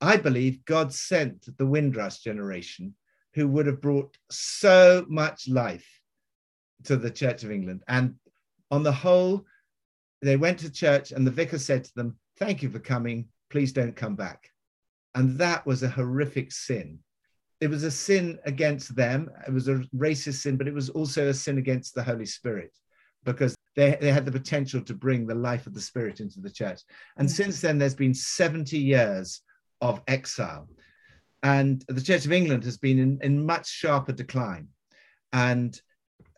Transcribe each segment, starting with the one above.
I believe God sent the Windrush generation who would have brought so much life to the Church of England. And on the whole, they went to church and the vicar said to them, Thank you for coming. Please don't come back. And that was a horrific sin. It was a sin against them. It was a racist sin, but it was also a sin against the Holy Spirit because they, they had the potential to bring the life of the Spirit into the church. And mm. since then, there's been 70 years of exile. And the Church of England has been in, in much sharper decline. And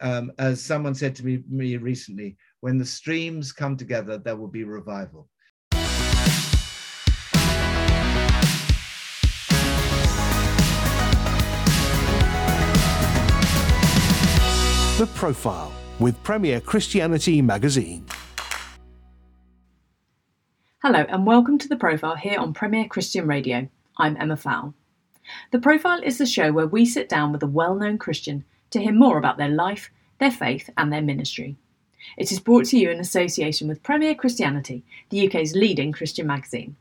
um, as someone said to me, me recently, when the streams come together, there will be revival. The Profile with Premier Christianity Magazine. Hello, and welcome to The Profile here on Premier Christian Radio. I'm Emma Fowle. The Profile is the show where we sit down with a well known Christian to hear more about their life, their faith, and their ministry. It is brought to you in association with Premier Christianity, the UK's leading Christian magazine.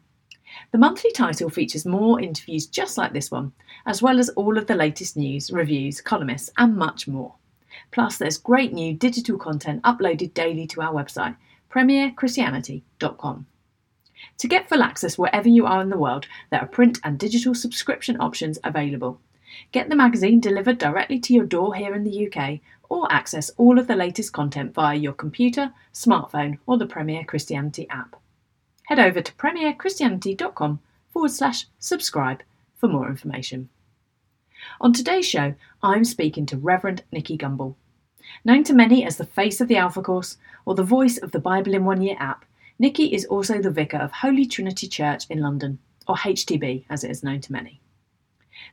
The monthly title features more interviews just like this one, as well as all of the latest news, reviews, columnists, and much more. Plus, there's great new digital content uploaded daily to our website, premierchristianity.com. To get full access wherever you are in the world, there are print and digital subscription options available. Get the magazine delivered directly to your door here in the UK, or access all of the latest content via your computer, smartphone, or the Premier Christianity app. Head over to premierchristianity.com forward slash subscribe for more information. On today's show, I'm speaking to Reverend Nicky Gumbel. Known to many as the face of the Alpha Course or the voice of the Bible in One Year app, Nicky is also the vicar of Holy Trinity Church in London, or HTB as it is known to many.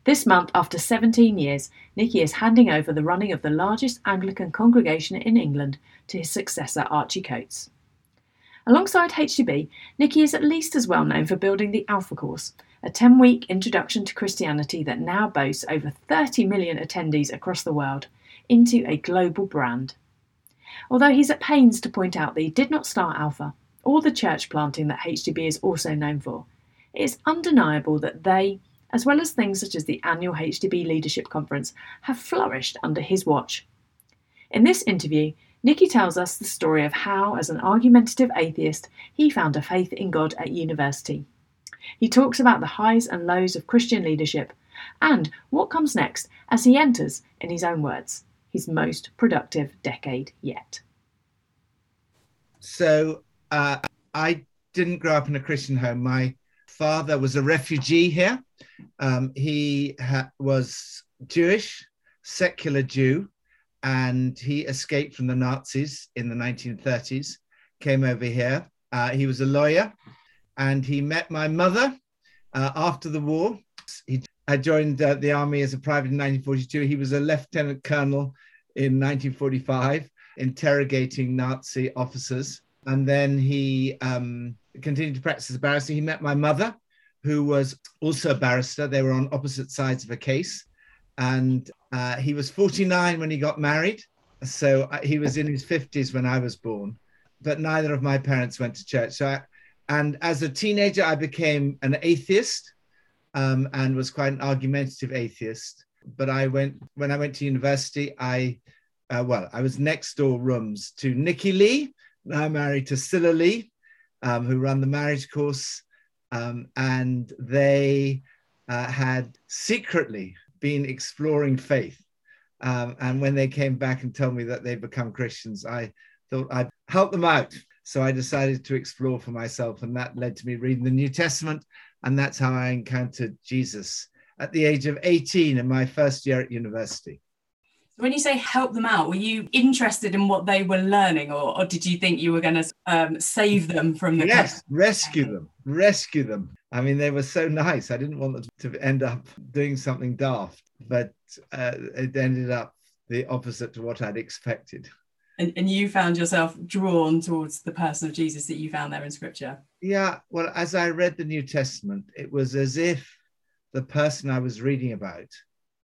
This month, after 17 years, Nicky is handing over the running of the largest Anglican congregation in England to his successor, Archie Coates. Alongside HTB, Nicky is at least as well known for building the Alpha Course, a 10 week introduction to Christianity that now boasts over 30 million attendees across the world, into a global brand. Although he's at pains to point out that he did not start Alpha, or the church planting that HTB is also known for, it is undeniable that they, as well as things such as the annual HTB Leadership Conference, have flourished under his watch. In this interview, Nicky tells us the story of how, as an argumentative atheist, he found a faith in God at university. He talks about the highs and lows of Christian leadership and what comes next as he enters, in his own words, his most productive decade yet. So, uh, I didn't grow up in a Christian home. My father was a refugee here. Um, he ha- was Jewish, secular Jew, and he escaped from the Nazis in the 1930s, came over here. Uh, he was a lawyer and he met my mother uh, after the war. He had joined uh, the army as a private in 1942. He was a lieutenant colonel in 1945, interrogating Nazi officers. And then he um, continued to practice as a barrister. He met my mother, who was also a barrister. They were on opposite sides of a case. And uh, he was 49 when he got married. So uh, he was in his 50s when I was born. But neither of my parents went to church. So I, and as a teenager, I became an atheist um, and was quite an argumentative atheist. But I went when I went to university. I uh, well, I was next door rooms to Nicky Lee, now married to Sila Lee, um, who run the marriage course, um, and they uh, had secretly been exploring faith. Um, and when they came back and told me that they'd become Christians, I thought I'd help them out. So I decided to explore for myself, and that led to me reading the New Testament. And that's how I encountered Jesus at the age of 18 in my first year at university. When you say help them out, were you interested in what they were learning, or, or did you think you were going to um, save them from the? Yes, rescue them, rescue them. I mean, they were so nice. I didn't want them to end up doing something daft, but uh, it ended up the opposite to what I'd expected and, and you found yourself drawn towards the person of Jesus that you found there in scripture? Yeah, well, as I read the New Testament, it was as if the person I was reading about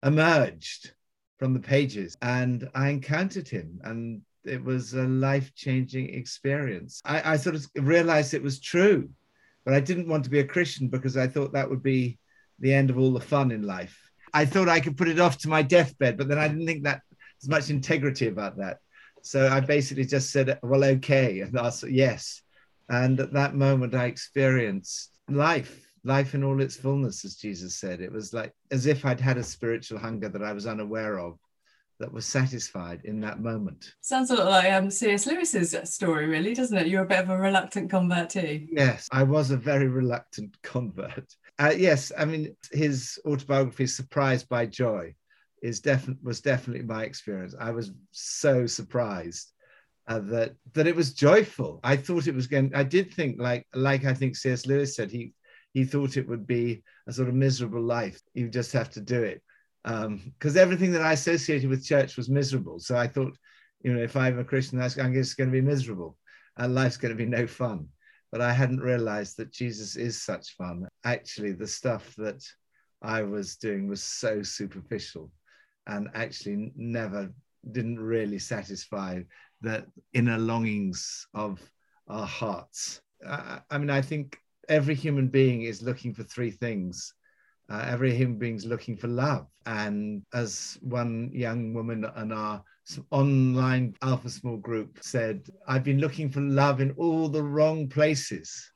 emerged from the pages and I encountered him and it was a life changing experience. I, I, sort of realized it was true but I didn't want to be a Christian because I thought that would be the end of all the fun in life. I thought I could put it off to my deathbed, but then I didn't think that there's much integrity about that. So I basically just said, well, okay. And I said, yes. And at that moment, I experienced life, life in all its fullness, as Jesus said. It was like as if I'd had a spiritual hunger that I was unaware of that was satisfied in that moment. Sounds a lot like um, C.S. Lewis's story, really, doesn't it? You're a bit of a reluctant convert too. Yes, I was a very reluctant convert. Uh, yes, I mean his autobiography, "Surprised by Joy," is definitely was definitely my experience. I was so surprised uh, that that it was joyful. I thought it was going. I did think like like I think C.S. Lewis said he he thought it would be a sort of miserable life. You just have to do it because um, everything that I associated with church was miserable. So I thought, you know, if I'm a Christian, I'm just going to be miserable, and life's going to be no fun. But I hadn't realized that Jesus is such fun. Actually, the stuff that I was doing was so superficial and actually never didn't really satisfy the inner longings of our hearts. I, I mean, I think every human being is looking for three things. Uh, every human being is looking for love. And as one young woman in our online Alpha Small group said, I've been looking for love in all the wrong places.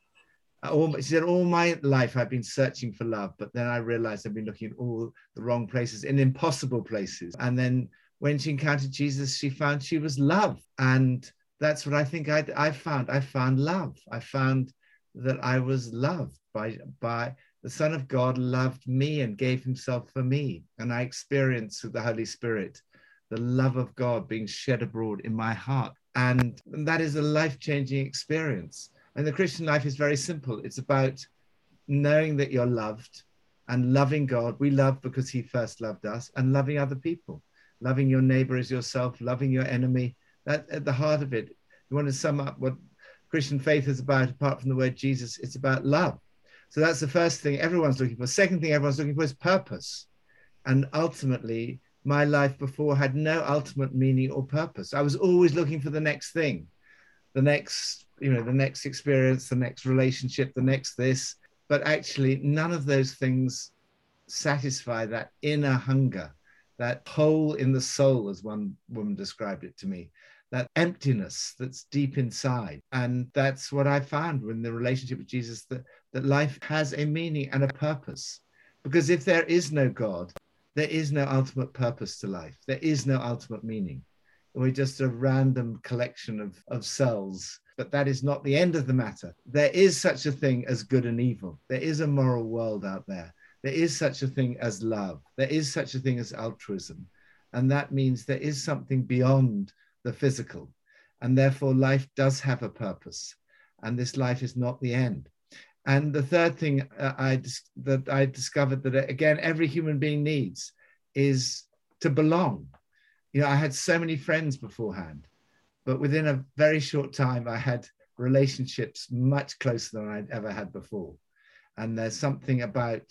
Uh, all, she said, all my life I've been searching for love, but then I realized I've been looking in all the wrong places, in impossible places. And then when she encountered Jesus, she found she was love. And that's what I think I, I found. I found love. I found that I was loved by, by the Son of God loved me and gave himself for me. And I experienced through the Holy Spirit the love of God being shed abroad in my heart. And that is a life changing experience. And the Christian life is very simple it's about knowing that you're loved and loving God. We love because He first loved us, and loving other people, loving your neighbor as yourself, loving your enemy. That at the heart of it, you want to sum up what Christian faith is about, apart from the word Jesus, it's about love. So that's the first thing everyone's looking for. Second thing everyone's looking for is purpose. And ultimately, my life before had no ultimate meaning or purpose. I was always looking for the next thing, the next, you know, the next experience, the next relationship, the next this. But actually, none of those things satisfy that inner hunger, that hole in the soul, as one woman described it to me, that emptiness that's deep inside. And that's what I found in the relationship with Jesus that, that life has a meaning and a purpose. Because if there is no God, there is no ultimate purpose to life. There is no ultimate meaning. We're just a random collection of, of cells. But that is not the end of the matter. There is such a thing as good and evil. There is a moral world out there. There is such a thing as love. There is such a thing as altruism. And that means there is something beyond the physical. And therefore, life does have a purpose. And this life is not the end. And the third thing uh, I that I discovered that again every human being needs is to belong. You know, I had so many friends beforehand, but within a very short time, I had relationships much closer than I'd ever had before. And there's something about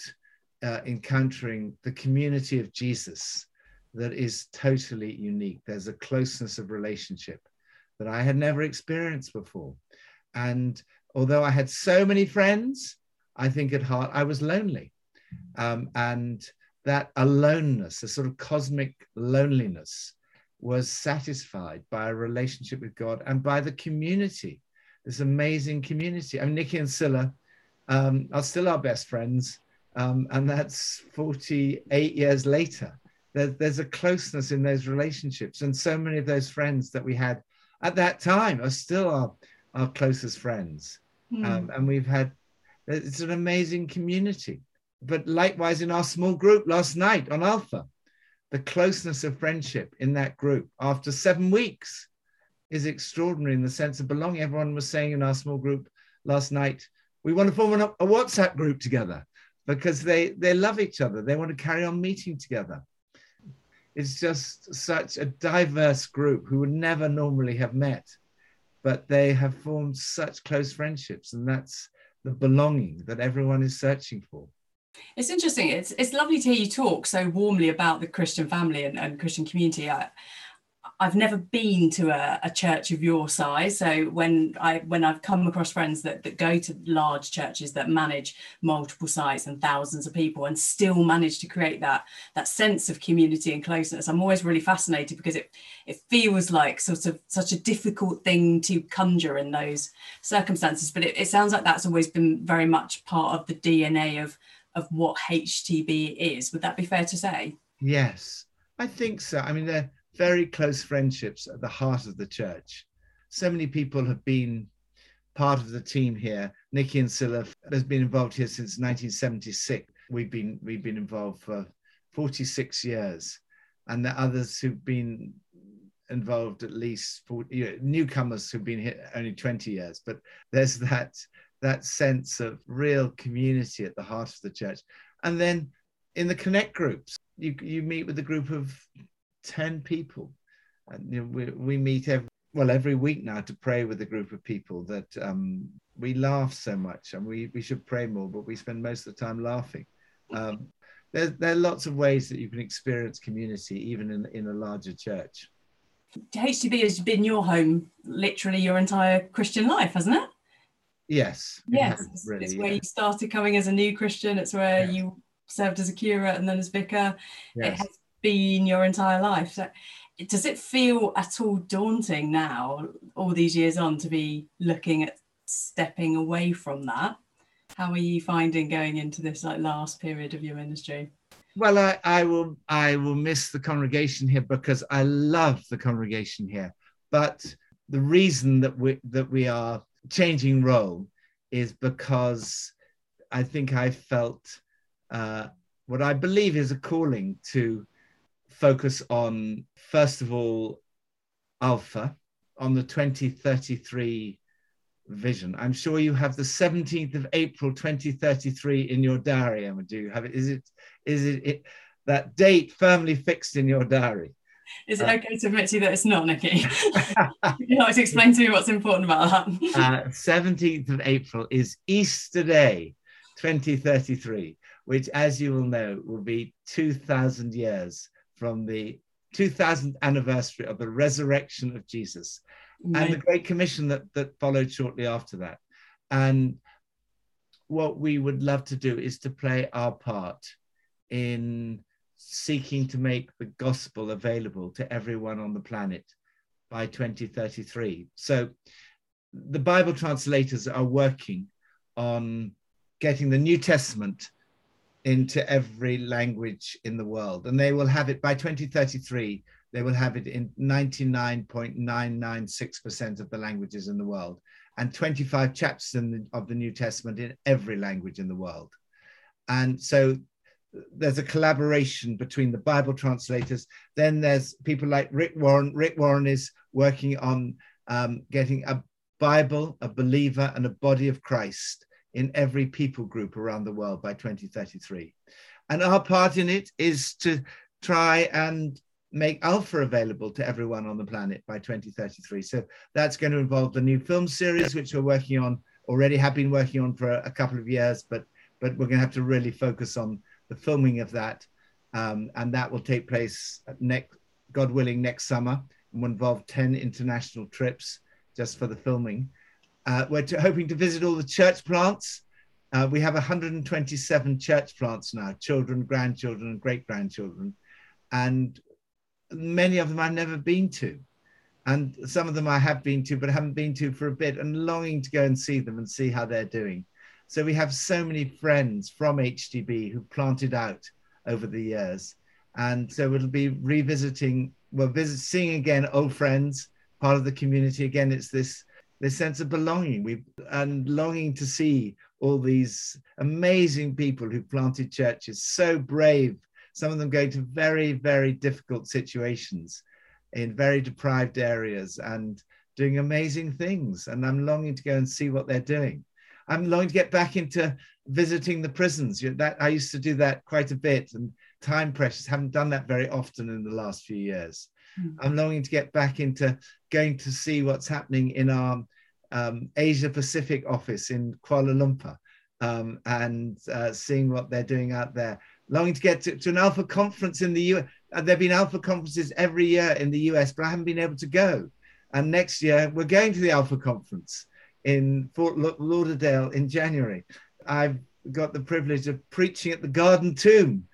uh, encountering the community of Jesus that is totally unique. There's a closeness of relationship that I had never experienced before. And although I had so many friends, I think at heart I was lonely. Um, and that aloneness, a sort of cosmic loneliness, was satisfied by a relationship with God and by the community, this amazing community. I mean, Nicky and Sila um, are still our best friends, um, and that's 48 years later. There, there's a closeness in those relationships, and so many of those friends that we had at that time are still our our closest friends. Mm. Um, and we've had, it's an amazing community. But likewise, in our small group last night on Alpha, the closeness of friendship in that group after seven weeks is extraordinary in the sense of belonging. Everyone was saying in our small group last night, we want to form a WhatsApp group together because they, they love each other. They want to carry on meeting together. It's just such a diverse group who would never normally have met but they have formed such close friendships, and that's the belonging that everyone is searching for. It's interesting. It's it's lovely to hear you talk so warmly about the Christian family and, and Christian community. I, I've never been to a, a, church of your size. So when I when I've come across friends that, that go to large churches that manage multiple sites and thousands of people and still manage to create that that sense of community and closeness, I'm always really fascinated because it it feels like sort of such a difficult thing to conjure in those circumstances. But it, it sounds like that's always been very much part of the DNA of of what HTB is. Would that be fair to say? Yes, I think so. I mean, they're very close friendships at the heart of the church. So many people have been part of the team here. Nicky and Sila has been involved here since 1976. We've been we've been involved for 46 years, and the others who've been involved at least 40, you know, newcomers who've been here only 20 years. But there's that that sense of real community at the heart of the church, and then in the connect groups, you you meet with a group of 10 people. And you know, we, we meet every, well, every week now to pray with a group of people that um, we laugh so much and we, we should pray more, but we spend most of the time laughing. Um, there, there are lots of ways that you can experience community, even in, in a larger church. HTB has been your home literally your entire Christian life, hasn't it? Yes. Yes. It really, it's where yeah. you started coming as a new Christian. It's where yes. you served as a curate and then as vicar. Yes. It has been your entire life. So does it feel at all daunting now, all these years on, to be looking at stepping away from that? How are you finding going into this like last period of your ministry? Well, I, I will I will miss the congregation here because I love the congregation here. But the reason that we that we are changing role is because I think I felt uh, what I believe is a calling to focus on, first of all, Alpha on the 2033 vision. I'm sure you have the 17th of April 2033 in your diary, Emma. Do you have it? Is it is it, it that date firmly fixed in your diary? Is it uh, okay to admit to you that it's not, Nicky? you like to explain to me what's important about that. uh, 17th of April is Easter Day 2033, which, as you will know, will be 2,000 years from the 2000th anniversary of the resurrection of Jesus right. and the Great Commission that, that followed shortly after that. And what we would love to do is to play our part in seeking to make the gospel available to everyone on the planet by 2033. So the Bible translators are working on getting the New Testament into every language in the world. And they will have it by 2033, they will have it in 99.996% of the languages in the world and 25 chapters the, of the New Testament in every language in the world. And so there's a collaboration between the Bible translators. Then there's people like Rick Warren. Rick Warren is working on um, getting a Bible, a believer, and a body of Christ in every people group around the world by 2033. And our part in it is to try and make alpha available to everyone on the planet by 2033. So that's going to involve the new film series, which we're working on already, have been working on for a couple of years, but but we're going to have to really focus on the filming of that. Um, and that will take place next, God willing, next summer and will involve 10 international trips just for the filming. Uh, we're to, hoping to visit all the church plants. Uh, we have 127 church plants now, children, grandchildren, and great grandchildren. And many of them I've never been to. And some of them I have been to, but haven't been to for a bit, and longing to go and see them and see how they're doing. So we have so many friends from HTB who planted out over the years. And so we'll be revisiting, well, visit, seeing again old friends, part of the community. Again, it's this this sense of belonging. We and longing to see all these amazing people who planted churches so brave. Some of them going to very very difficult situations in very deprived areas and doing amazing things. And i'm longing to go and see what they're doing. I'm longing to get back into visiting the prisons. That i used to do that quite a bit and time pressures. Haven't done that very often in the last few years Mm. I'm longing to get back into going to see what's happening in our um, Asia Pacific office in Kuala Lumpur um, and uh, seeing what they're doing out there. Longing to get to, to, an Alpha conference in the US. uh, there have been Alpha conferences every year in the US, but I haven't been able to go. And next year, we're going to the Alpha conference in Fort Lauderdale in January. I've got the privilege of preaching at the Garden Tomb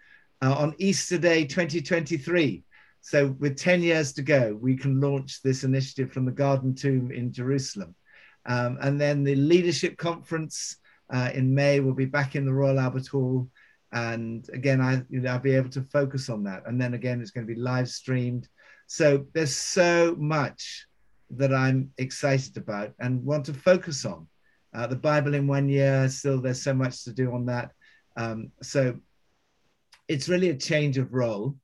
uh, on Easter Day 2023. So, with 10 years to go, we can launch this initiative from the Garden Tomb in Jerusalem. Um, and then the Leadership Conference uh, in May will be back in the Royal Albert Hall. And again, I, you know, I'll be able to focus on that. And then again, it's going to be live streamed. So, there's so much that I'm excited about and want to focus on. Uh, the Bible in one year, still, there's so much to do on that. Um, so, it's really a change of role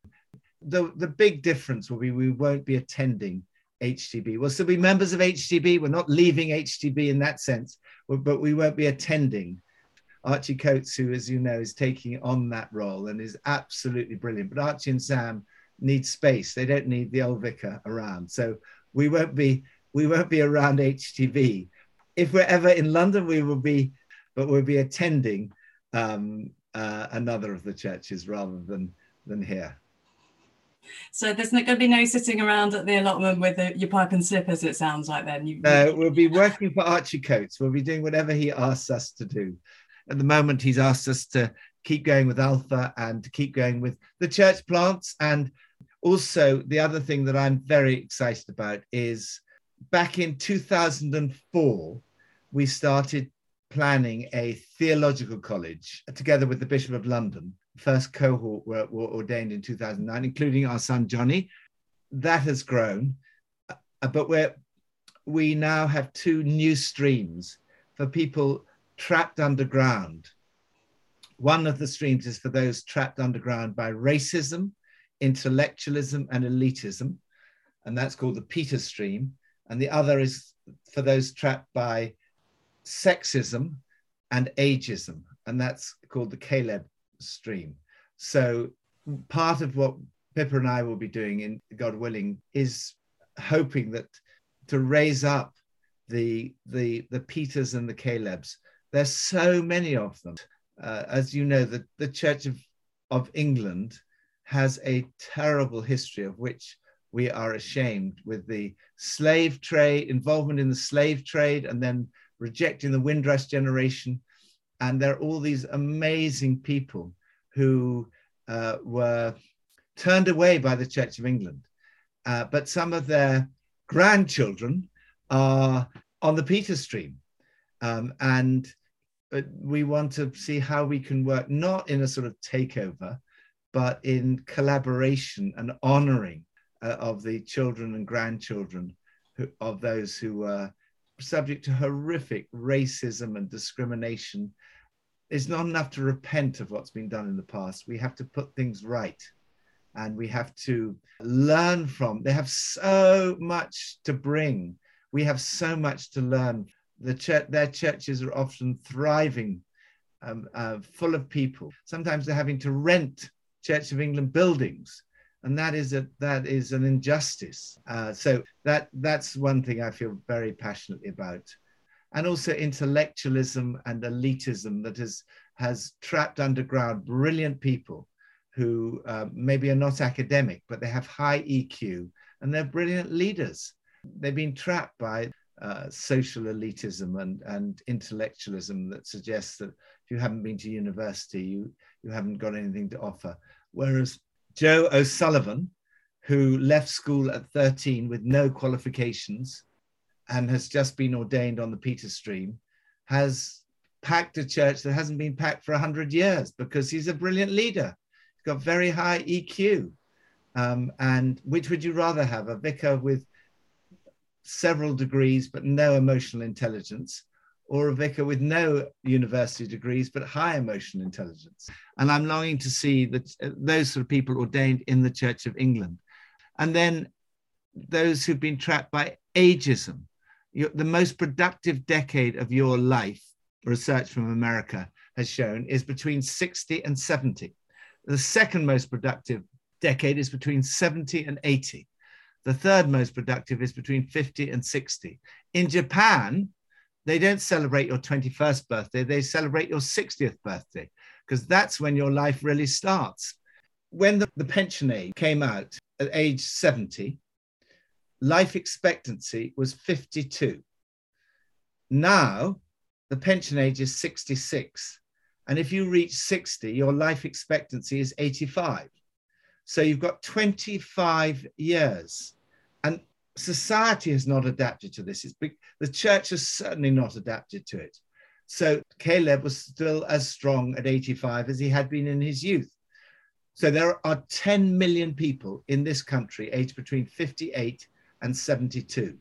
the, the big difference will be we won't be attending HTB. We'll still be members of HTB. We're not leaving HTB in that sense, but we won't be attending. Archie Coates, who, as you know, is taking on that role and is absolutely brilliant. But Archie and Sam need space. They don't need the old vicar around. So we won't be we won't be around HTB. If we're ever in London, we will be, but we'll be attending um, uh, another of the churches rather than than here. So there's not going to be no sitting around at the allotment with your pipe and slippers. It sounds like then. You, no, we'll be working for Archie Coates. We'll be doing whatever he asks us to do. At the moment, he's asked us to keep going with Alpha and to keep going with the church plants. And also, the other thing that I'm very excited about is back in 2004, we started planning a theological college together with the Bishop of London first cohort were, were ordained in 2009, including our son Johnny. That has grown, uh, but we're, we now have two new streams for people trapped underground. One of the streams is for those trapped underground by racism, intellectualism, and elitism, and that's called the Peter stream. And the other is for those trapped by sexism and ageism, and that's called the Caleb stream. So part of what Pippa and I will be doing, in God willing, is hoping that to raise up the the the Peters and the Calebs. There's so many of them. Uh, as you know, the, the Church of, of England has a terrible history of which we are ashamed with the slave trade, involvement in the slave trade, and then rejecting the Windrush generation. And there are all these amazing people who uh, were turned away by the Church of England. Uh, but some of their grandchildren are on the Peter stream. Um, and uh, we want to see how we can work not in a sort of takeover, but in collaboration and honoring uh, of the children and grandchildren who, of those who were subject to horrific racism and discrimination it's not enough to repent of what's been done in the past. We have to put things right and we have to learn from. They have so much to bring. We have so much to learn. The church, their churches are often thriving, um, uh, full of people. Sometimes they're having to rent Church of England buildings, and that is a that is an injustice. Uh, so that that's one thing I feel very passionately about and also intellectualism and elitism that has, has trapped underground brilliant people who uh, maybe are not academic, but they have high EQ and they're brilliant leaders. They've been trapped by uh, social elitism and, and intellectualism that suggests that if you haven't been to university, you, you haven't got anything to offer. Whereas Joe O'Sullivan, who left school at 13 with no qualifications, and has just been ordained on the Peter stream, has packed a church that hasn't been packed for 100 years because he's a brilliant leader. He's got very high EQ. Um, and which would you rather have? A vicar with several degrees but no emotional intelligence, or a vicar with no university degrees but high emotional intelligence? And I'm longing to see that those sort of people ordained in the Church of England. And then those who've been trapped by ageism the most productive decade of your life, research from America has shown, is between 60 and 70. The second most productive decade is between 70 and 80. The third most productive is between 50 and 60. In Japan, they don't celebrate your 21st birthday, they celebrate your 60th birthday, because that's when your life really starts. when the, the pension age came out at age 70, life expectancy was 52. Now, the pension age is 66. And if you reach 60, your life expectancy is 85. So you've got 25 years. And society has not adapted to this. The church has certainly not adapted to it. So Caleb was still as strong at 85 as he had been in his youth. So there are 10 million people in this country aged between 58 and 72.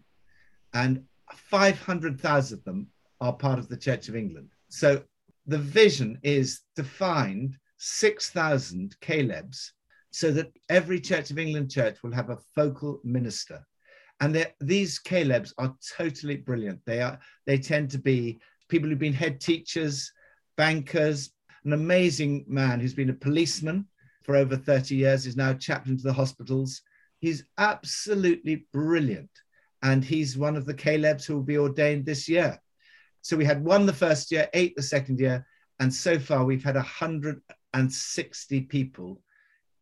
And 500,000 of them are part of the Church of England. So the vision is to find 6,000 Calebs so that every Church of England church will have a focal minister. And these Calebs are totally brilliant. They are they tend to be people who've been head teachers, bankers, an amazing man who's been a policeman for over 30 years, is now chaplain to the hospitals. He's absolutely brilliant. And he's one of the Calebs who will be ordained this year. So we had one the first year, eight the second year, and so far we've had 160 people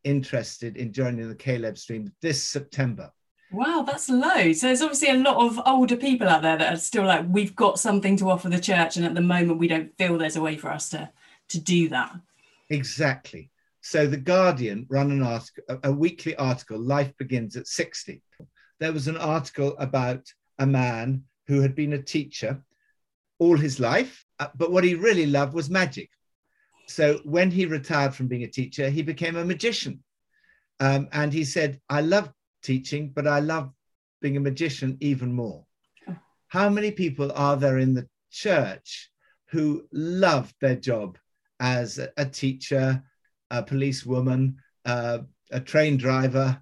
interested in joining the Caleb stream this September. Wow, that's low. So there's obviously a lot of older people out there that are still like, we've got something to offer the church, and at the moment we don't feel there's a way for us to to do that. Exactly. So the Guardian run an article, a, weekly article. Life begins at sixty. There was an article about a man who had been a teacher all his life, uh, but what he really loved was magic. So when he retired from being a teacher, he became a magician. Um, and he said, I love teaching, but I love being a magician even more. How many people are there in the church who loved their job as a teacher, a policewoman, uh, a train driver,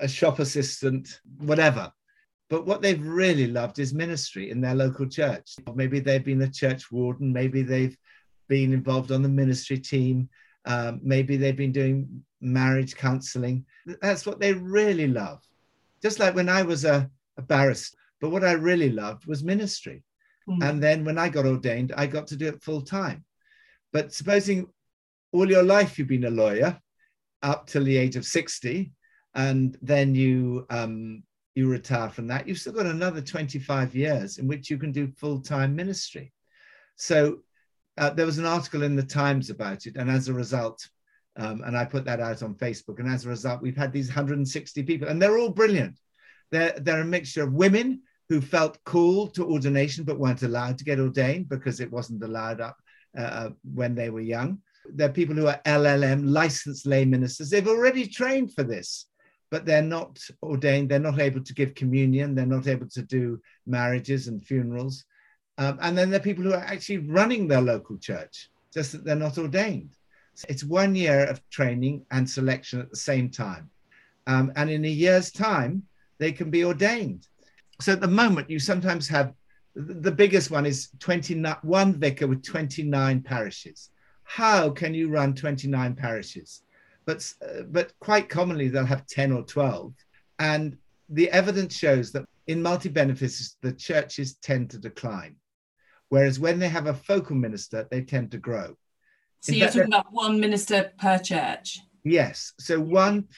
a shop assistant, whatever? But what they've really loved is ministry in their local church. Maybe they've been a church warden, maybe they've been involved on the ministry team, um, maybe they've been doing marriage counseling. That's what they really love. Just like when I was a, a barrister, but what I really loved was ministry. Mm. And then when I got ordained, I got to do it full time. But supposing all your life you've been a lawyer up till the age of 60, and then you um, you retire from that, you've still got another 25 years in which you can do full time ministry. So uh, there was an article in the Times about it. And as a result, um, and I put that out on Facebook. And as a result, we've had these 160 people, and they're all brilliant. They're, they're a mixture of women who felt called to ordination but weren't allowed to get ordained because it wasn't allowed up uh, uh when they were young. They're people who are LLM, licensed lay ministers. They've already trained for this but they're not ordained. They're not able to give communion. They're not able to do marriages and funerals. Um, and then there are people who are actually running their local church, just that they're not ordained. So it's one year of training and selection at the same time. Um, and in a year's time, they can be ordained. So at the moment, you sometimes have the biggest one is 29, one vicar with 29 parishes. How can you run 29 parishes? but uh, but quite commonly they'll have 10 or 12 and the evidence shows that in multi-benefices the churches tend to decline. Whereas when they have a focal minister they tend to grow. So in you're fact, talking about one minister per church? Yes. So one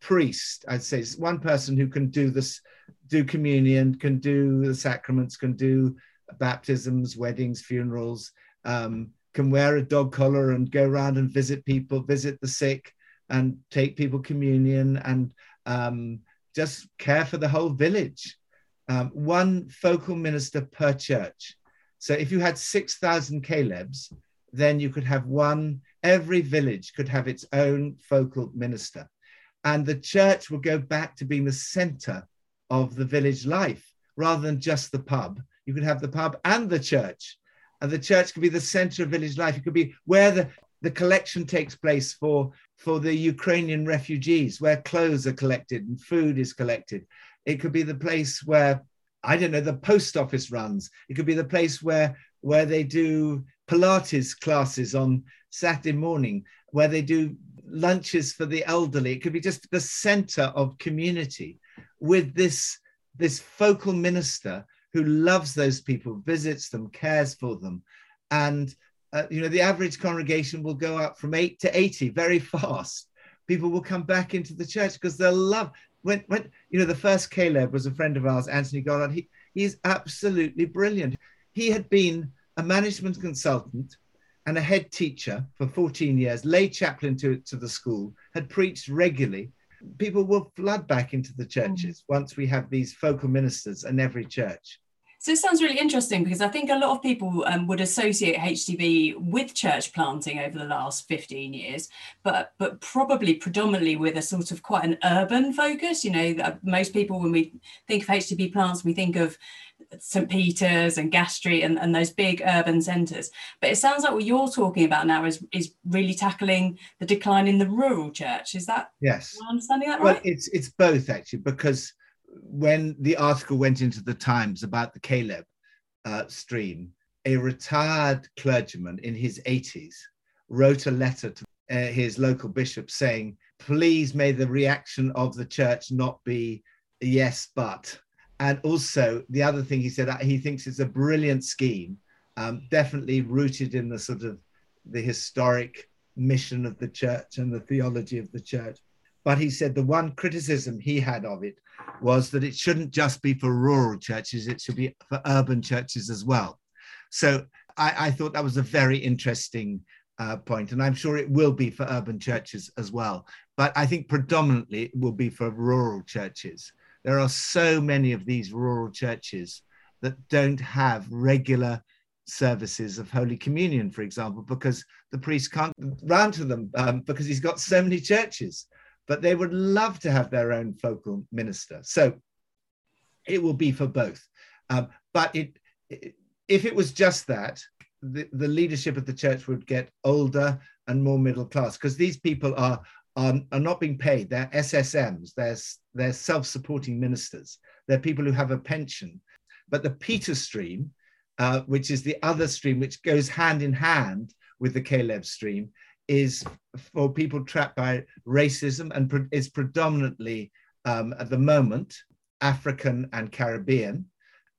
priest i'd say one person who can do this do communion can do the sacraments can do baptisms weddings funerals um, can wear a dog collar and go around and visit people, visit the sick, and take people communion and um, just care for the whole village. Um, one focal minister per church. So if you had 6,000 Calebs, then you could have one, every village could have its own focal minister. And the church would go back to being the center of the village life rather than just the pub. You could have the pub and the church and the church could be the center of village life. It could be where the, the collection takes place for, for the Ukrainian refugees, where clothes are collected and food is collected. It could be the place where, I don't know, the post office runs. It could be the place where, where they do Pilates classes on Saturday morning, where they do lunches for the elderly. It could be just the center of community with this, this focal minister who loves those people, visits them, cares for them. And, uh, you know, the average congregation will go up from eight to 80 very fast people will come back into the church because they'll love when when you know the first Caleb was a friend of ours, Anthony Goddard. He he's absolutely brilliant. He had been a management consultant and a head teacher for 14 years, lay chaplain to, to the school, had preached regularly. People will flood back into the churches mm. once we have these focal ministers in every church. So it sounds really interesting because I think a lot of people um, would associate HTB with church planting over the last 15 years, but but probably predominantly with a sort of quite an urban focus. You know, most people when we think of HTB plants, we think of St Peter's and Gas Street and, and those big urban centres. But it sounds like what you're talking about now is is really tackling the decline in the rural church. Is that yes? Am I understanding that right? Well, it's it's both actually because when the article went into the Times about the Caleb uh, stream, a retired clergyman in his 80s wrote a letter to uh, his local bishop saying, please may the reaction of the church not be yes, but. And also, the other thing he said, he thinks it's a brilliant scheme, um, definitely rooted in the sort of the historic mission of the church and the theology of the church. But he said the one criticism he had of it was that it shouldn't just be for rural churches, it should be for urban churches as well. So I, I thought that was a very interesting uh, point, and I'm sure it will be for urban churches as well. But I think predominantly it will be for rural churches. There are so many of these rural churches that don't have regular services of Holy Communion, for example, because the priest can't round to them um, because he's got so many churches but they would love to have their own focal minister. So it will be for both. Um, but it, if it was just that, the, the leadership of the church would get older and more middle class because these people are, are, are not being paid. They're SSMs, they're, they're self supporting ministers, they're people who have a pension. But the Peter stream, uh, which is the other stream which goes hand in hand with the Caleb stream, is for people trapped by racism and pre- is predominantly um, at the moment African and Caribbean,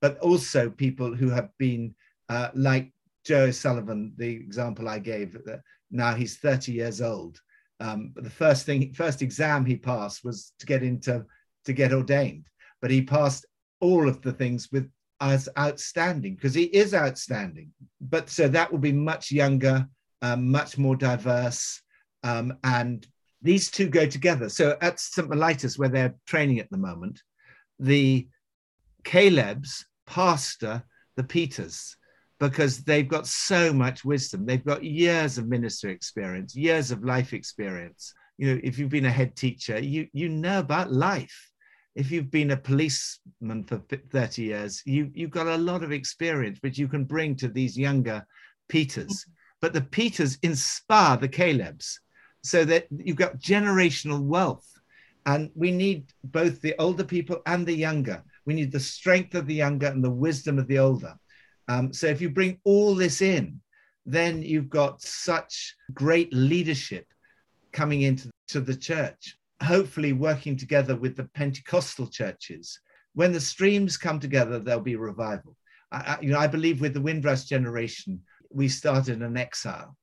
but also people who have been uh, like Joe Sullivan, the example I gave. Now he's 30 years old. Um, the first thing, first exam he passed was to get into to get ordained, but he passed all of the things with as outstanding because he is outstanding. But so that will be much younger um, much more diverse. Um, and these two go together. So at St. Mellitus, where they're training at the moment, the Calebs pastor the Peters because they've got so much wisdom. They've got years of ministry experience, years of life experience. You know, if you've been a head teacher, you you know about life. If you've been a policeman for 30 years, you, you've got a lot of experience which you can bring to these younger Peters but the Peters inspire the Calebs so that you've got generational wealth. And we need both the older people and the younger. We need the strength of the younger and the wisdom of the older. Um, so if you bring all this in, then you've got such great leadership coming into to the church, hopefully working together with the Pentecostal churches. When the streams come together, there'll be revival. I, you know, I believe with the Windrush generation, we started an exile.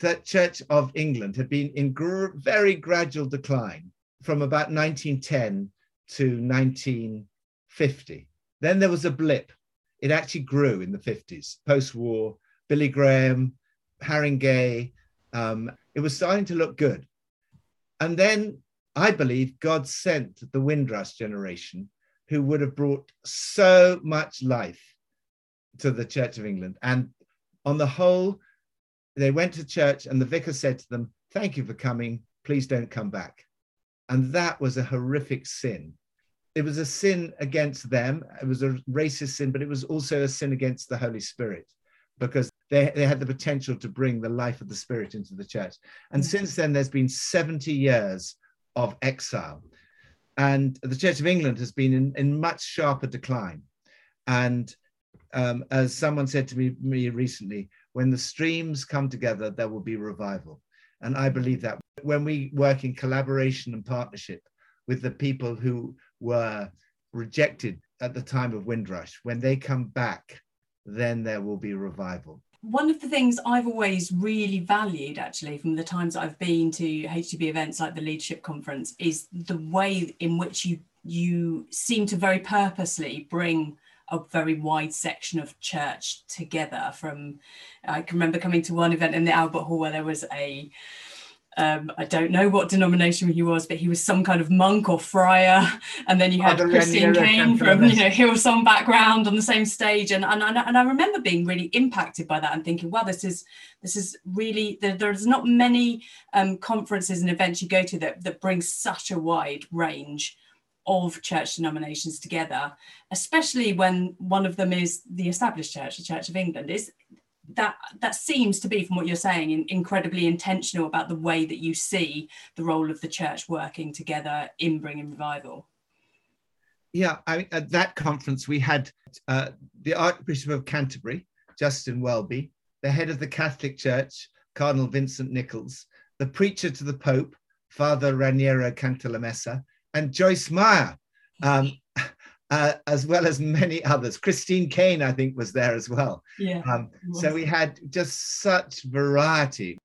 The Church of England had been in gr- very gradual decline from about 1910 to 1950. Then there was a blip. It actually grew in the 50s, post war. Billy Graham, Harringay, um, it was starting to look good. And then I believe God sent the Windrush generation who would have brought so much life to the Church of England. And on the whole, they went to church and the vicar said to them, Thank you for coming. Please don't come back. And that was a horrific sin. It was a sin against them. It was a racist sin, but it was also a sin against the Holy Spirit because they, they had the potential to bring the life of the Spirit into the church. And since then, there's been 70 years of exile. And the Church of England has been in, in much sharper decline. And um, as someone said to me, me recently, when the streams come together, there will be revival. And I believe that when we work in collaboration and partnership with the people who were rejected at the time of Windrush, when they come back, then there will be revival. one of the things I've always really valued, actually, from the times I've been to HTB events like the Leadership Conference, is the way in which you you seem to very purposely bring a very wide section of church together. From I can remember coming to one event in the Albert Hall where there was a um, I don't know what denomination he was, but he was some kind of monk or friar. And then you had Christine Caine from you know Hillsong background on the same stage, and and, and I remember being really impacted by that and thinking, wow, this is this is really there, there's not many um, conferences and events you go to that that bring such a wide range of church denominations together, especially when one of them is the established church, the Church of England. Is that that seems to be from what you're saying in, incredibly intentional about the way that you see the role of the church working together in bringing revival yeah I, at that conference we had uh, the archbishop of canterbury justin welby the head of the catholic church cardinal vincent nichols the preacher to the pope father raniero cantalamessa and joyce meyer um, uh, as well as many others. Christine Caine, I think, was there as well. Yeah. Um, so we had just such variety.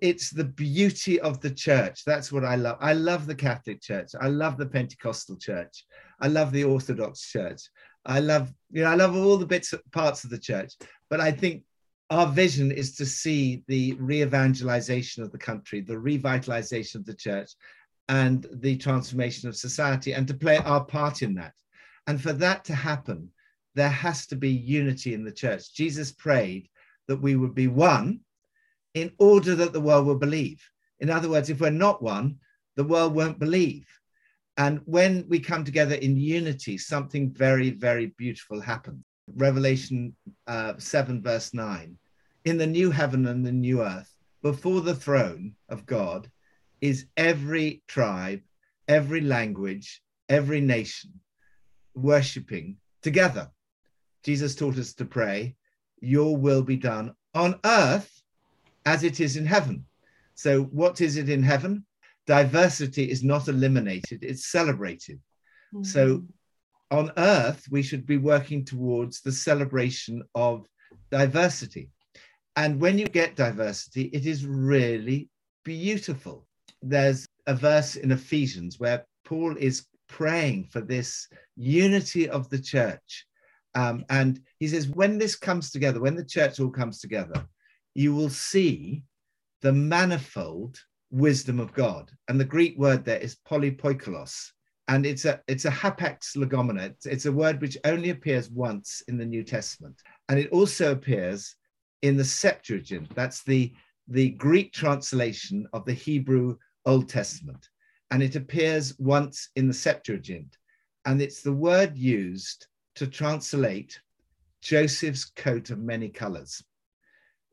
It's the beauty of the church. That's what I love. I love the Catholic Church. I love the Pentecostal Church. I love the Orthodox Church. I love, you know, I love all the bits parts of the church. But I think our vision is to see the re-evangelization of the country, the revitalization of the church, and the transformation of society, and to play our part in that. And for that to happen, there has to be unity in the church. Jesus prayed that we would be one in order that the world will believe. In other words, if we're not one, the world won't believe. And when we come together in unity, something very, very beautiful happens. Revelation uh, 7, verse 9 In the new heaven and the new earth, before the throne of God, is every tribe, every language, every nation worshipping together. Jesus taught us to pray, Your will be done on earth as it is in heaven. So, what is it in heaven? Diversity is not eliminated, it's celebrated. Mm-hmm. So, on earth, we should be working towards the celebration of diversity. And when you get diversity, it is really beautiful. There's a verse in Ephesians where Paul is praying for this unity of the church. Um, and he says, when this comes together, when the church all comes together, you will see the manifold wisdom of God. And the Greek word there is polypoikilos. And it's a it's a hapax legomena. It's, it's a word which only appears once in the New Testament. And it also appears in the Septuagint. That's the, the Greek translation of the Hebrew Old Testament and it appears once in the Septuagint. And it's the word used to translate Joseph's coat of many colors.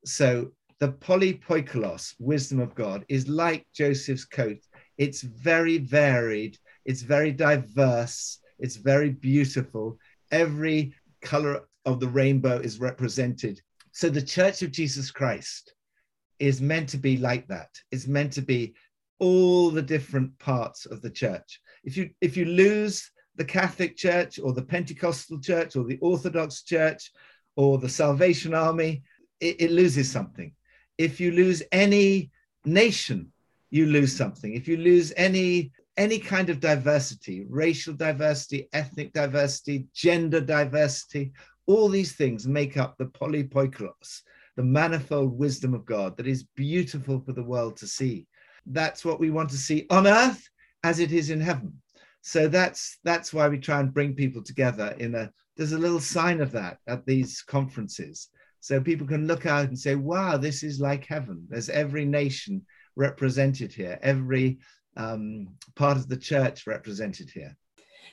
So the polypoikilos, wisdom of God, is like Joseph's coat. It's very varied, it's very diverse, it's very beautiful. Every color of the rainbow is represented. So the Church of Jesus Christ is meant to be like that. It's meant to be all the different parts of the church. If you if you lose the Catholic Church or the Pentecostal Church or the Orthodox Church or the Salvation Army, it, it loses something. If you lose any nation, you lose something. If you lose any any kind of diversity, racial diversity, ethnic diversity, gender diversity, all these things make up the polypoikilos, the manifold wisdom of God that is beautiful for the world to see that's what we want to see on earth as it is in heaven. So that's that's why we try and bring people together in a there's a little sign of that at these conferences. So people can look out and say, wow, this is like heaven. There's every nation represented here, every um, part of the church represented here.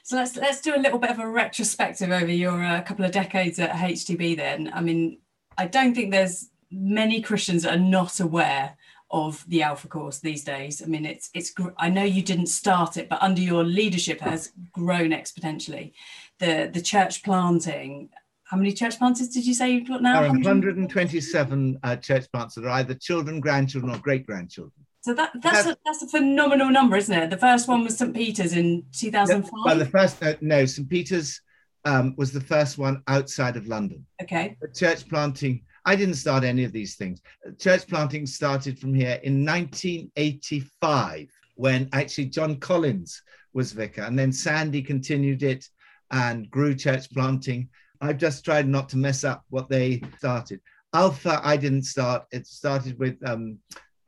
So let's let's do a little bit of a retrospective over your uh, couple of decades at HTB. Then, I mean, I don't think there's many Christians that are not aware of the Alpha course these days. I mean, it's it's. I know you didn't start it, but under your leadership it has grown exponentially. The the church planting. How many church planters did you say you've got now? There are 127 uh, church plants that are either children, grandchildren, or great grandchildren. So that that's a, that's a phenomenal number, isn't it? The first one was St Peter's in 2005. Well, the first uh, no, St Peter's um, was the first one outside of London. Okay. The church planting I didn't start any of these things. Church planting started from here in 1985 when actually John Collins was vicar, and then Sandy continued it and grew church planting. I've just tried not to mess up what they started. Alpha, I didn't start. It started with um,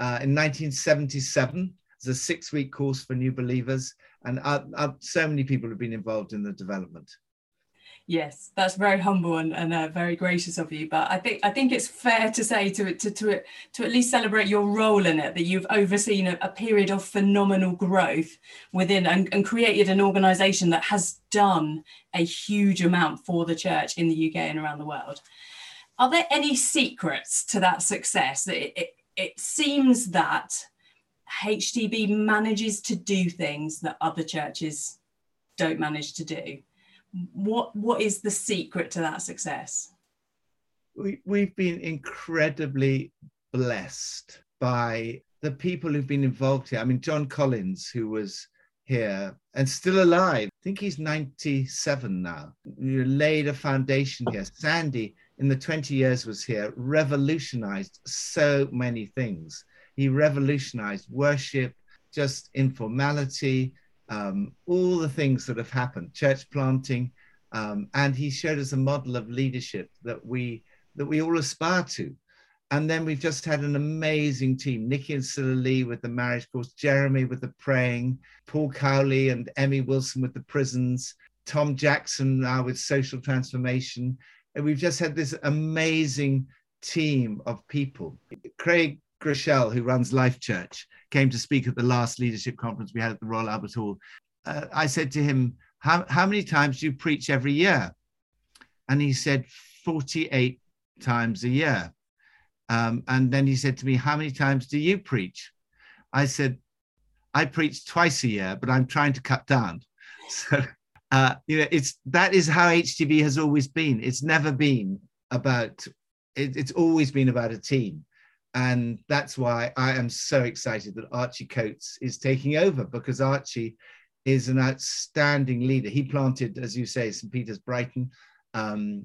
uh, in 1977 as a six-week course for new believers, and uh, uh, so many people have been involved in the development. Yes, that's very humble and, and uh, very gracious of you. But I think I think it's fair to say to to to to at least celebrate your role in it that you've overseen a, a period of phenomenal growth within and, and created an organisation that has done a huge amount for the church in the UK and around the world. Are there any secrets to that success? It, it, it seems that HTB manages to do things that other churches don't manage to do what what is the secret to that success? We, we've been incredibly blessed by the people who've been involved here. I mean john collins who was here and still alive. I think he's 97 now. You laid a foundation here. Sandy in the 20 years was here revolutionized so many things. He revolutionized worship just informality um, all the things that have happened, church planting, um, and he showed us a model of leadership that we that we all aspire to. And then we've just had an amazing team: Nicky and Sila Lee with the marriage course, Jeremy with the praying, Paul Cowley and Emmy Wilson with the prisons, Tom Jackson now with social transformation. And we've just had this amazing team of people. Craig Groeschel, who runs Life Church, came to speak at the last leadership conference we had at the Royal Albert Hall. Uh, I said to him, how, how many times do you preach every year? And he said, 48 times a year. Um, and then he said to me, How many times do you preach? I said, I preach twice a year, but I'm trying to cut down. So, uh, you know, it's that is how HTB has always been. It's never been about, it, it's always been about a team. And that's why I am so excited that Archie Coates is taking over because Archie is an outstanding leader. He planted, as you say, St. Peter's Brighton um,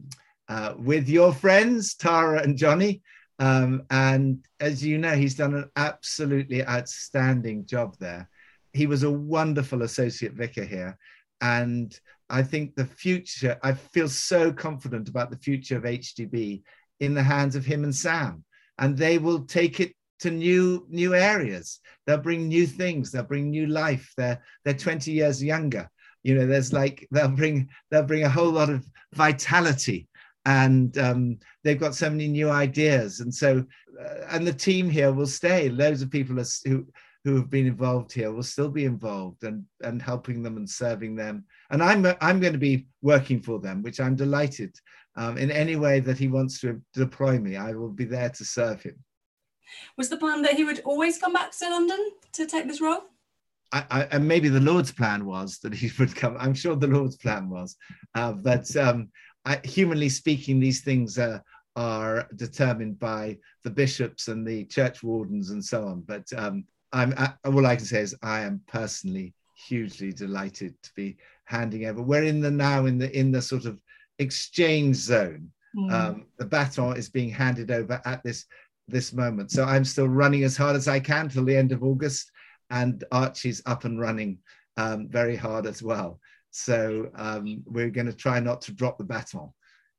uh, with your friends, Tara and Johnny. Um, and as you know, he's done an absolutely outstanding job there. He was a wonderful associate vicar here. And I think the future, I feel so confident about the future of HTB in the hands of him and Sam and they will take it to new new areas. They'll bring new things. They'll bring new life. They're they're 20 years younger. You know there's like they'll bring they'll bring a whole lot of vitality and um, they've got so many new ideas. And so uh, and the team here will stay. Loads of people are, who who have been involved here will still be involved and and helping them and serving them. And i'm i'm going to be working for them which i'm delighted um, in any way that he wants to deploy me, I will be there to serve him. Was the plan that he would always come back to London to take this role? I, I, and maybe the Lord's plan was that he would come. I'm sure the Lord's plan was, uh, but um, I, humanly speaking, these things are, are determined by the bishops and the church wardens and so on. But um, I'm I, all I can say is I am personally hugely delighted to be handing over. We're in the now in the in the sort of exchange zone. Mm. Um, the baton is being handed over at this this moment. So I'm still running as hard as I can till the end of August, and Archie's up and running um, very hard as well. So um, we're going to try not to drop the baton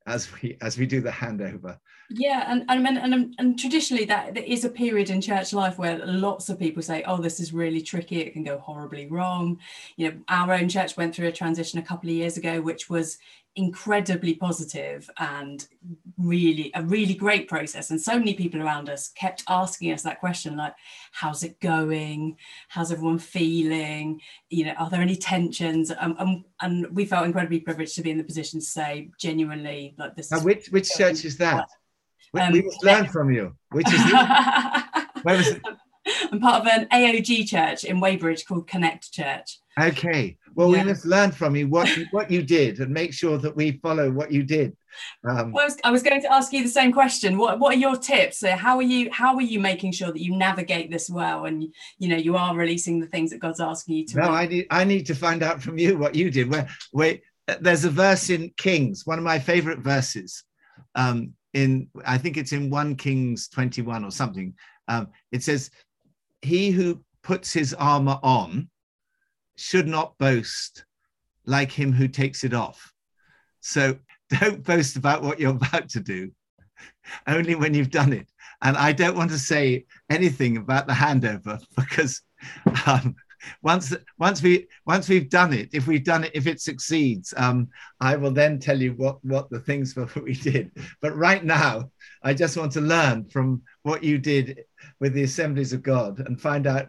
as we as we do the handover. Yeah, and and and, and traditionally that there is a period in church life where lots of people say, "Oh, this is really tricky. It can go horribly wrong." You know, our own church went through a transition a couple of years ago, which was incredibly positive and really a really great process. And so many people around us kept asking us that question like how's it going? How's everyone feeling? You know are there any tensions? Um, um, and we felt incredibly privileged to be in the position to say genuinely like this now, which which church is that? um, we must learn from you. Which is where was it? I'm part of an AOG church in Weybridge called Connect Church. Okay. Well, yeah. we must learn from you what you, what you did and make sure that we follow what you did. Um, well, I, was, I was going to ask you the same question. What What are your tips? How are you How are you making sure that you navigate this well, and you know you are releasing the things that God's asking you to? No, I need I need to find out from you what you did. Where wait, there's a verse in Kings, one of my favorite verses. Um, in I think it's in 1 Kings 21 or something. Um, it says, He who puts his armor on should not boast like him who takes it off. So don't boast about what you're about to do, only when you've done it. And I don't want to say anything about the handover because um, once once we once we've done it, if we've done it, if it succeeds, um, I will then tell you what what the things were we did. But right now, I just want to learn from what you did with the Assemblies of God and find out.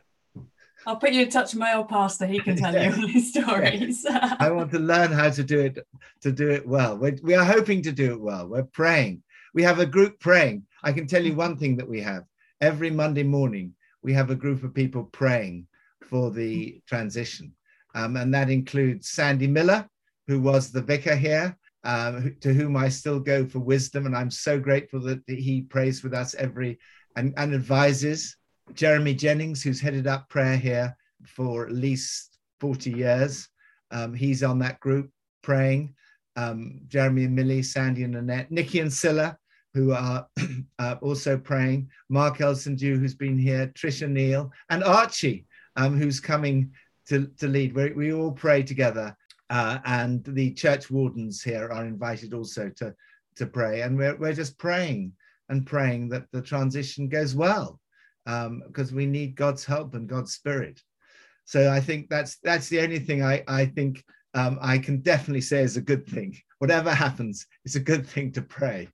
I'll put you in touch with my old pastor. He can tell you all these stories. I want to learn how to do it to do it well. We're, we are hoping to do it well. We're praying. We have a group praying. I can tell you one thing that we have every Monday morning. We have a group of people praying for the transition. Um, and that includes Sandy Miller, who was the vicar here, um, to whom I still go for wisdom. And I'm so grateful that he prays with us every and, and advises. Jeremy Jennings, who's headed up prayer here for at least 40 years. Um, he's on that group praying. Um, Jeremy and Millie, Sandy and Annette, Nicky and Sila, who are uh, also praying, Mark Elsdon-Dew, who's been here, Tricia Neill, and Archie, um, who's coming to, to lead. We, we all pray together, uh, and the church wardens here are invited also to, to pray. And we're, we're just praying and praying that the transition goes well, because um, we need God's help and God's spirit. So I think that's that's the only thing I, I think um, I can definitely say is a good thing. Whatever happens, it's a good thing to pray.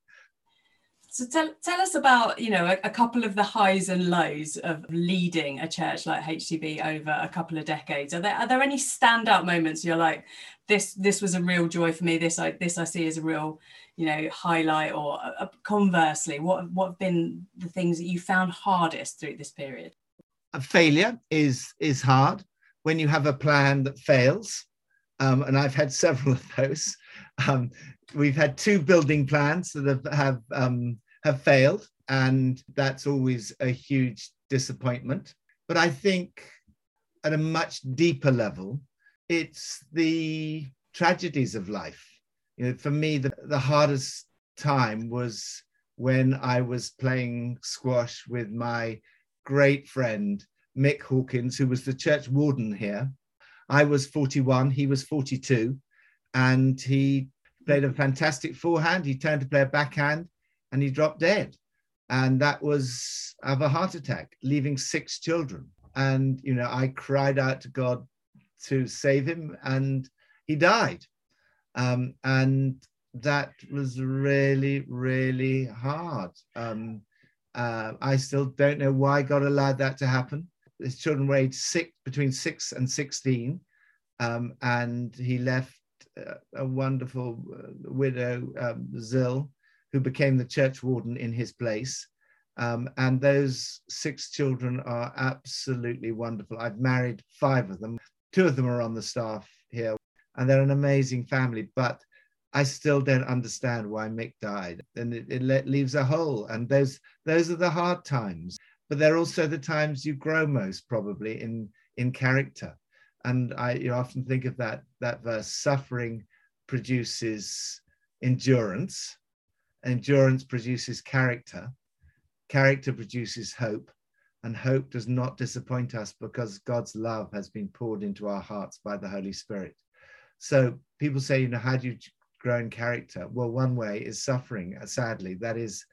So tell, tell us about, you know, a, a, couple of the highs and lows of leading a church like HTB over a couple of decades. Are there are there any standout moments you're like, this this was a real joy for me. This I this I see as a real, you know, highlight. Or uh, conversely, what what have been the things that you found hardest through this period? A failure is is hard when you have a plan that fails, um, and I've had several of those. Um, we've had two building plans that have, have um, have failed, and that's always a huge disappointment. But I think at a much deeper level, it's the tragedies of life. You know, for me, the, the hardest time was when I was playing squash with my great friend Mick Hawkins, who was the church warden here. I was 41, he was 42, and he played a fantastic forehand. He turned to play a backhand, and he dropped dead. And that was of a heart attack, leaving six children. And, you know, I cried out to God to save him, and he died. Um, and that was really, really hard. Um, uh, I still don't know why God allowed that to happen. His children were aged six, between six and 16, um, and he left uh, a wonderful uh, widow, um, Zill, who became the church warden in his place. Um, and those six children are absolutely wonderful. I've married five of them. Two of them are on the staff here, and they're an amazing family. But I still don't understand why Mick died, and it, it leaves a hole. And those those are the hard times, but they're also the times you grow most, probably in in character. And I you often think of that that verse: suffering produces endurance, endurance produces character, character produces hope, and hope does not disappoint us because God's love has been poured into our hearts by the Holy Spirit. So people say, you know, how do you grow in character? Well, one way is suffering. Uh, sadly, that is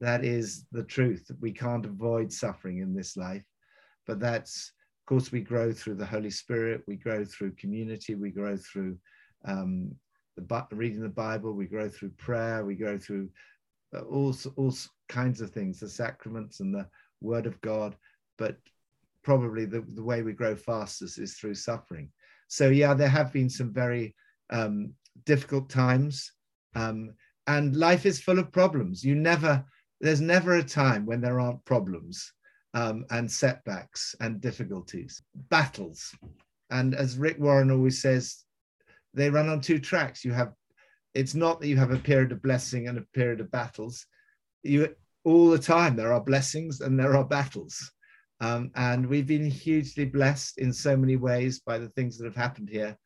that is the truth. We can't avoid suffering in this life, but that's of course we grow through the Holy Spirit. We grow through community. We grow through um, the reading the Bible, we grow through prayer, we go through uh, all, all kinds of things, the sacraments and the word of God. But probably the, the way we grow fastest is through suffering. So, yeah, there have been some very um, difficult times. Um, and life is full of problems. You never, there's never a time when there aren't problems um, and setbacks and difficulties, battles. And as Rick Warren always says, they run on two tracks. You have it's not that you have a period of blessing and a period of battles. You all the time there are blessings and there are battles. Um, and we've been hugely blessed in so many ways by the things that have happened here.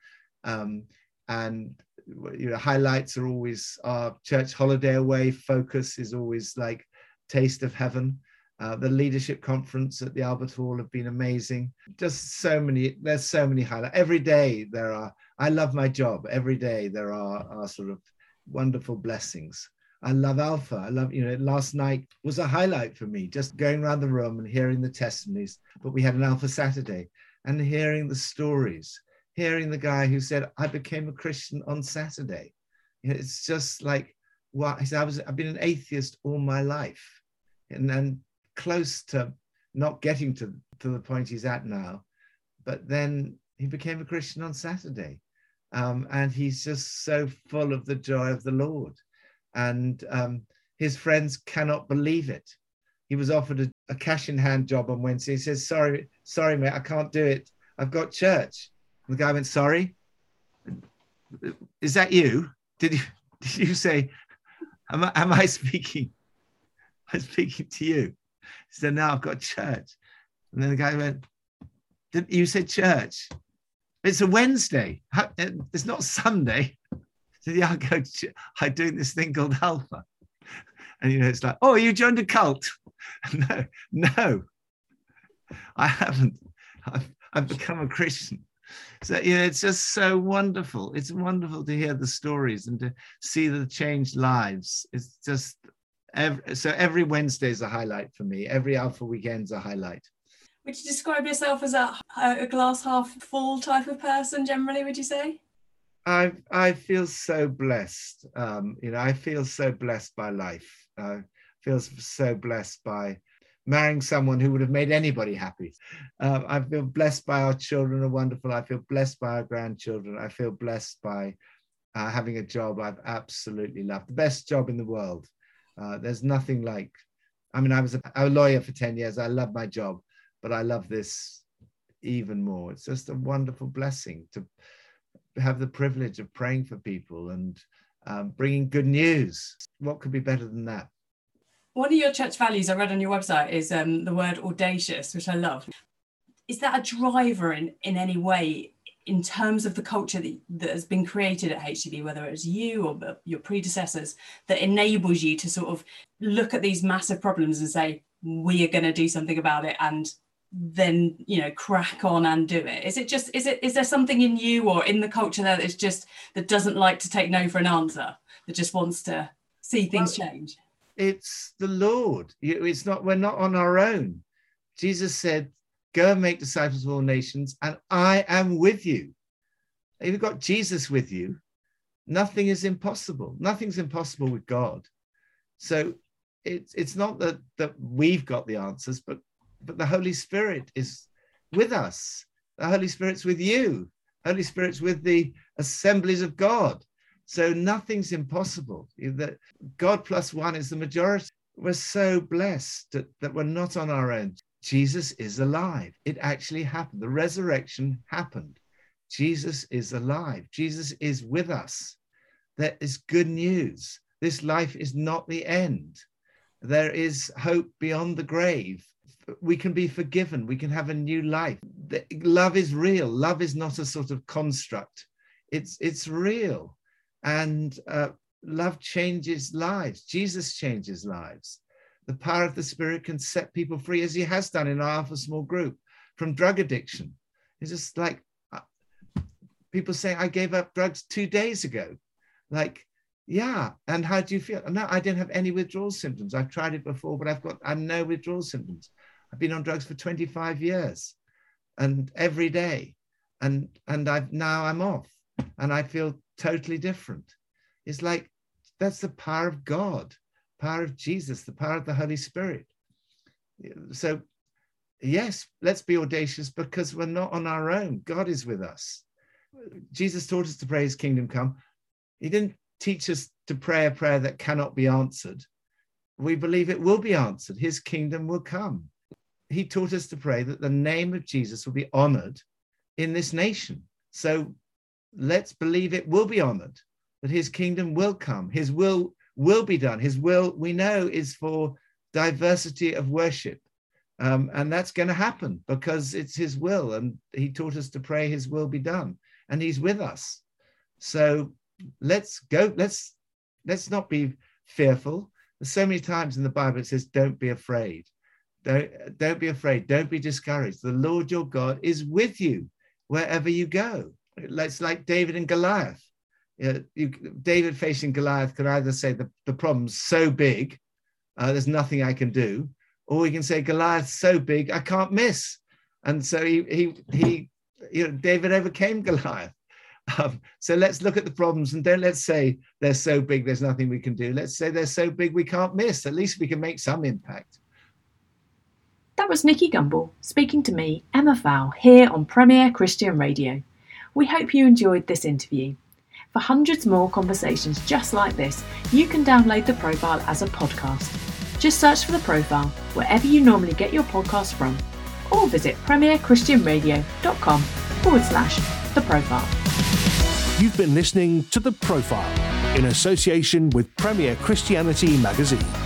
Um, and you know, highlights are always our church holiday away focus is always like taste of heaven. Uh, the leadership conference at the Albert Hall have been amazing. Just so many, there's so many highlights. Every day there are, I love my job. Every day there are, are sort of wonderful blessings. I love Alpha. I love, you know, last night was a highlight for me, just going around the room and hearing the testimonies. But we had an Alpha Saturday and hearing the stories, hearing the guy who said, I became a Christian on Saturday. You know, it's just like, what he said, I was, I've been an atheist all my life and then close to not getting to, to the point he's at now. But then he became a Christian on Saturday. Um, and he's just so full of the joy of the Lord. And um, his friends cannot believe it. He was offered a, a, cash in hand job on Wednesday. He says, Sorry, sorry, mate, I can't do it. I've got church. And the guy went, Sorry? Is that you? Did you, did you say, Am I, am I speaking? I'm speaking to you. He said, No, I've got church. And then the guy went, Did you say church? It's a Wednesday. It's not Sunday. So yeah, I go. I'm doing this thing called Alpha, and you know, it's like, oh, you joined a cult? no, no, I haven't. I've, I've become a Christian. So you know, it's just so wonderful. It's wonderful to hear the stories and to see the changed lives. It's just every, so every Wednesday is a highlight for me. Every Alpha weekend's a highlight. Would you describe yourself as a, a glass half full type of person generally, would you say? I I feel so blessed. Um, you know, I feel so blessed by life. I feel so blessed by marrying someone who would have made anybody happy. Uh, I feel blessed by our children are wonderful. I feel blessed by our grandchildren. I feel blessed by uh, having a job I've absolutely loved, the best job in the world. Uh, there's nothing like. I mean, I was a, a lawyer for ten years. I love my job, but I love this even more. It's just a wonderful blessing to have the privilege of praying for people and um, bringing good news. What could be better than that? One of your church values I read on your website is um, the word audacious, which I love. Is that a driver in, in any way in terms of the culture that, that has been created at HTB, whether it's you or your predecessors, that enables you to sort of look at these massive problems and say, we are going to do something about it and then you know crack on and do it. Is it just is it is there something in you or in the culture there that's just that doesn't like to take no for an answer that just wants to see things well, change? it's the lord. It's not we're not on our own. Jesus said go and make disciples of all nations and i am with you if you've got jesus with you nothing is impossible nothing's impossible with god so it's it's not that that we've got the answers but but the Holy Spirit is with us. The Holy Spirit's with you. Holy Spirit's with the assemblies of God. So nothing's impossible. That God plus one is the majority. We're so blessed that, that we're not on our own. Jesus is alive. It actually happened. The resurrection happened. Jesus is alive. Jesus is with us. That is good news. This life is not the end. There is hope beyond the grave we can be forgiven. We can have a new life. Love is real. Love is not a sort of construct. It's it's real, and uh, love changes lives. Jesus changes lives. The power of the Spirit can set people free, as He has done in our Alpha small group, from drug addiction. It's just like uh, people saying, "I gave up drugs two days ago." Like, yeah. And how do you feel? No, I don't have any withdrawal symptoms. I've tried it before, but I've got I no withdrawal symptoms. I've been on drugs for 25 years and every day. And and I've now I'm off and I feel totally different. It's like that's the power of God, power of Jesus, the power of the Holy Spirit. So yes, let's be audacious because we're not on our own. God is with us. Jesus taught us to pray his kingdom come. He didn't teach us to pray a prayer that cannot be answered. We believe it will be answered. His kingdom will come he taught us to pray that the name of Jesus will be honored in this nation. So let's believe it will be honored, that his kingdom will come, his will will be done. His will, we know, is for diversity of worship. Um, and that's going to happen because it's his will. And he taught us to pray his will be done. And he's with us. So let's go. Let's let's not be fearful. There's so many times in the Bible it says, "Don't be afraid." Don't, don't be afraid. Don't be discouraged. The Lord your God is with you wherever you go. It's like David and Goliath. You David facing Goliath could either say the, the problem's so big, uh, there's nothing I can do, or we can say Goliath's so big, I can't miss. And so he, he, he you know, David overcame Goliath. Um, so let's look at the problems and don't let's say they're so big, there's nothing we can do. Let's say they're so big, we can't miss. At least we can make some impact. That was Nicky Gumbel speaking to me, Emma Fowle, here on Premier Christian Radio. We hope you enjoyed this interview. For hundreds more conversations just like this, you can download the profile as a podcast. Just search for the profile wherever you normally get your podcast from, or visit premierchristianradio.com forward slash the profile. You've been listening to The Profile in association with Premier Christianity Magazine.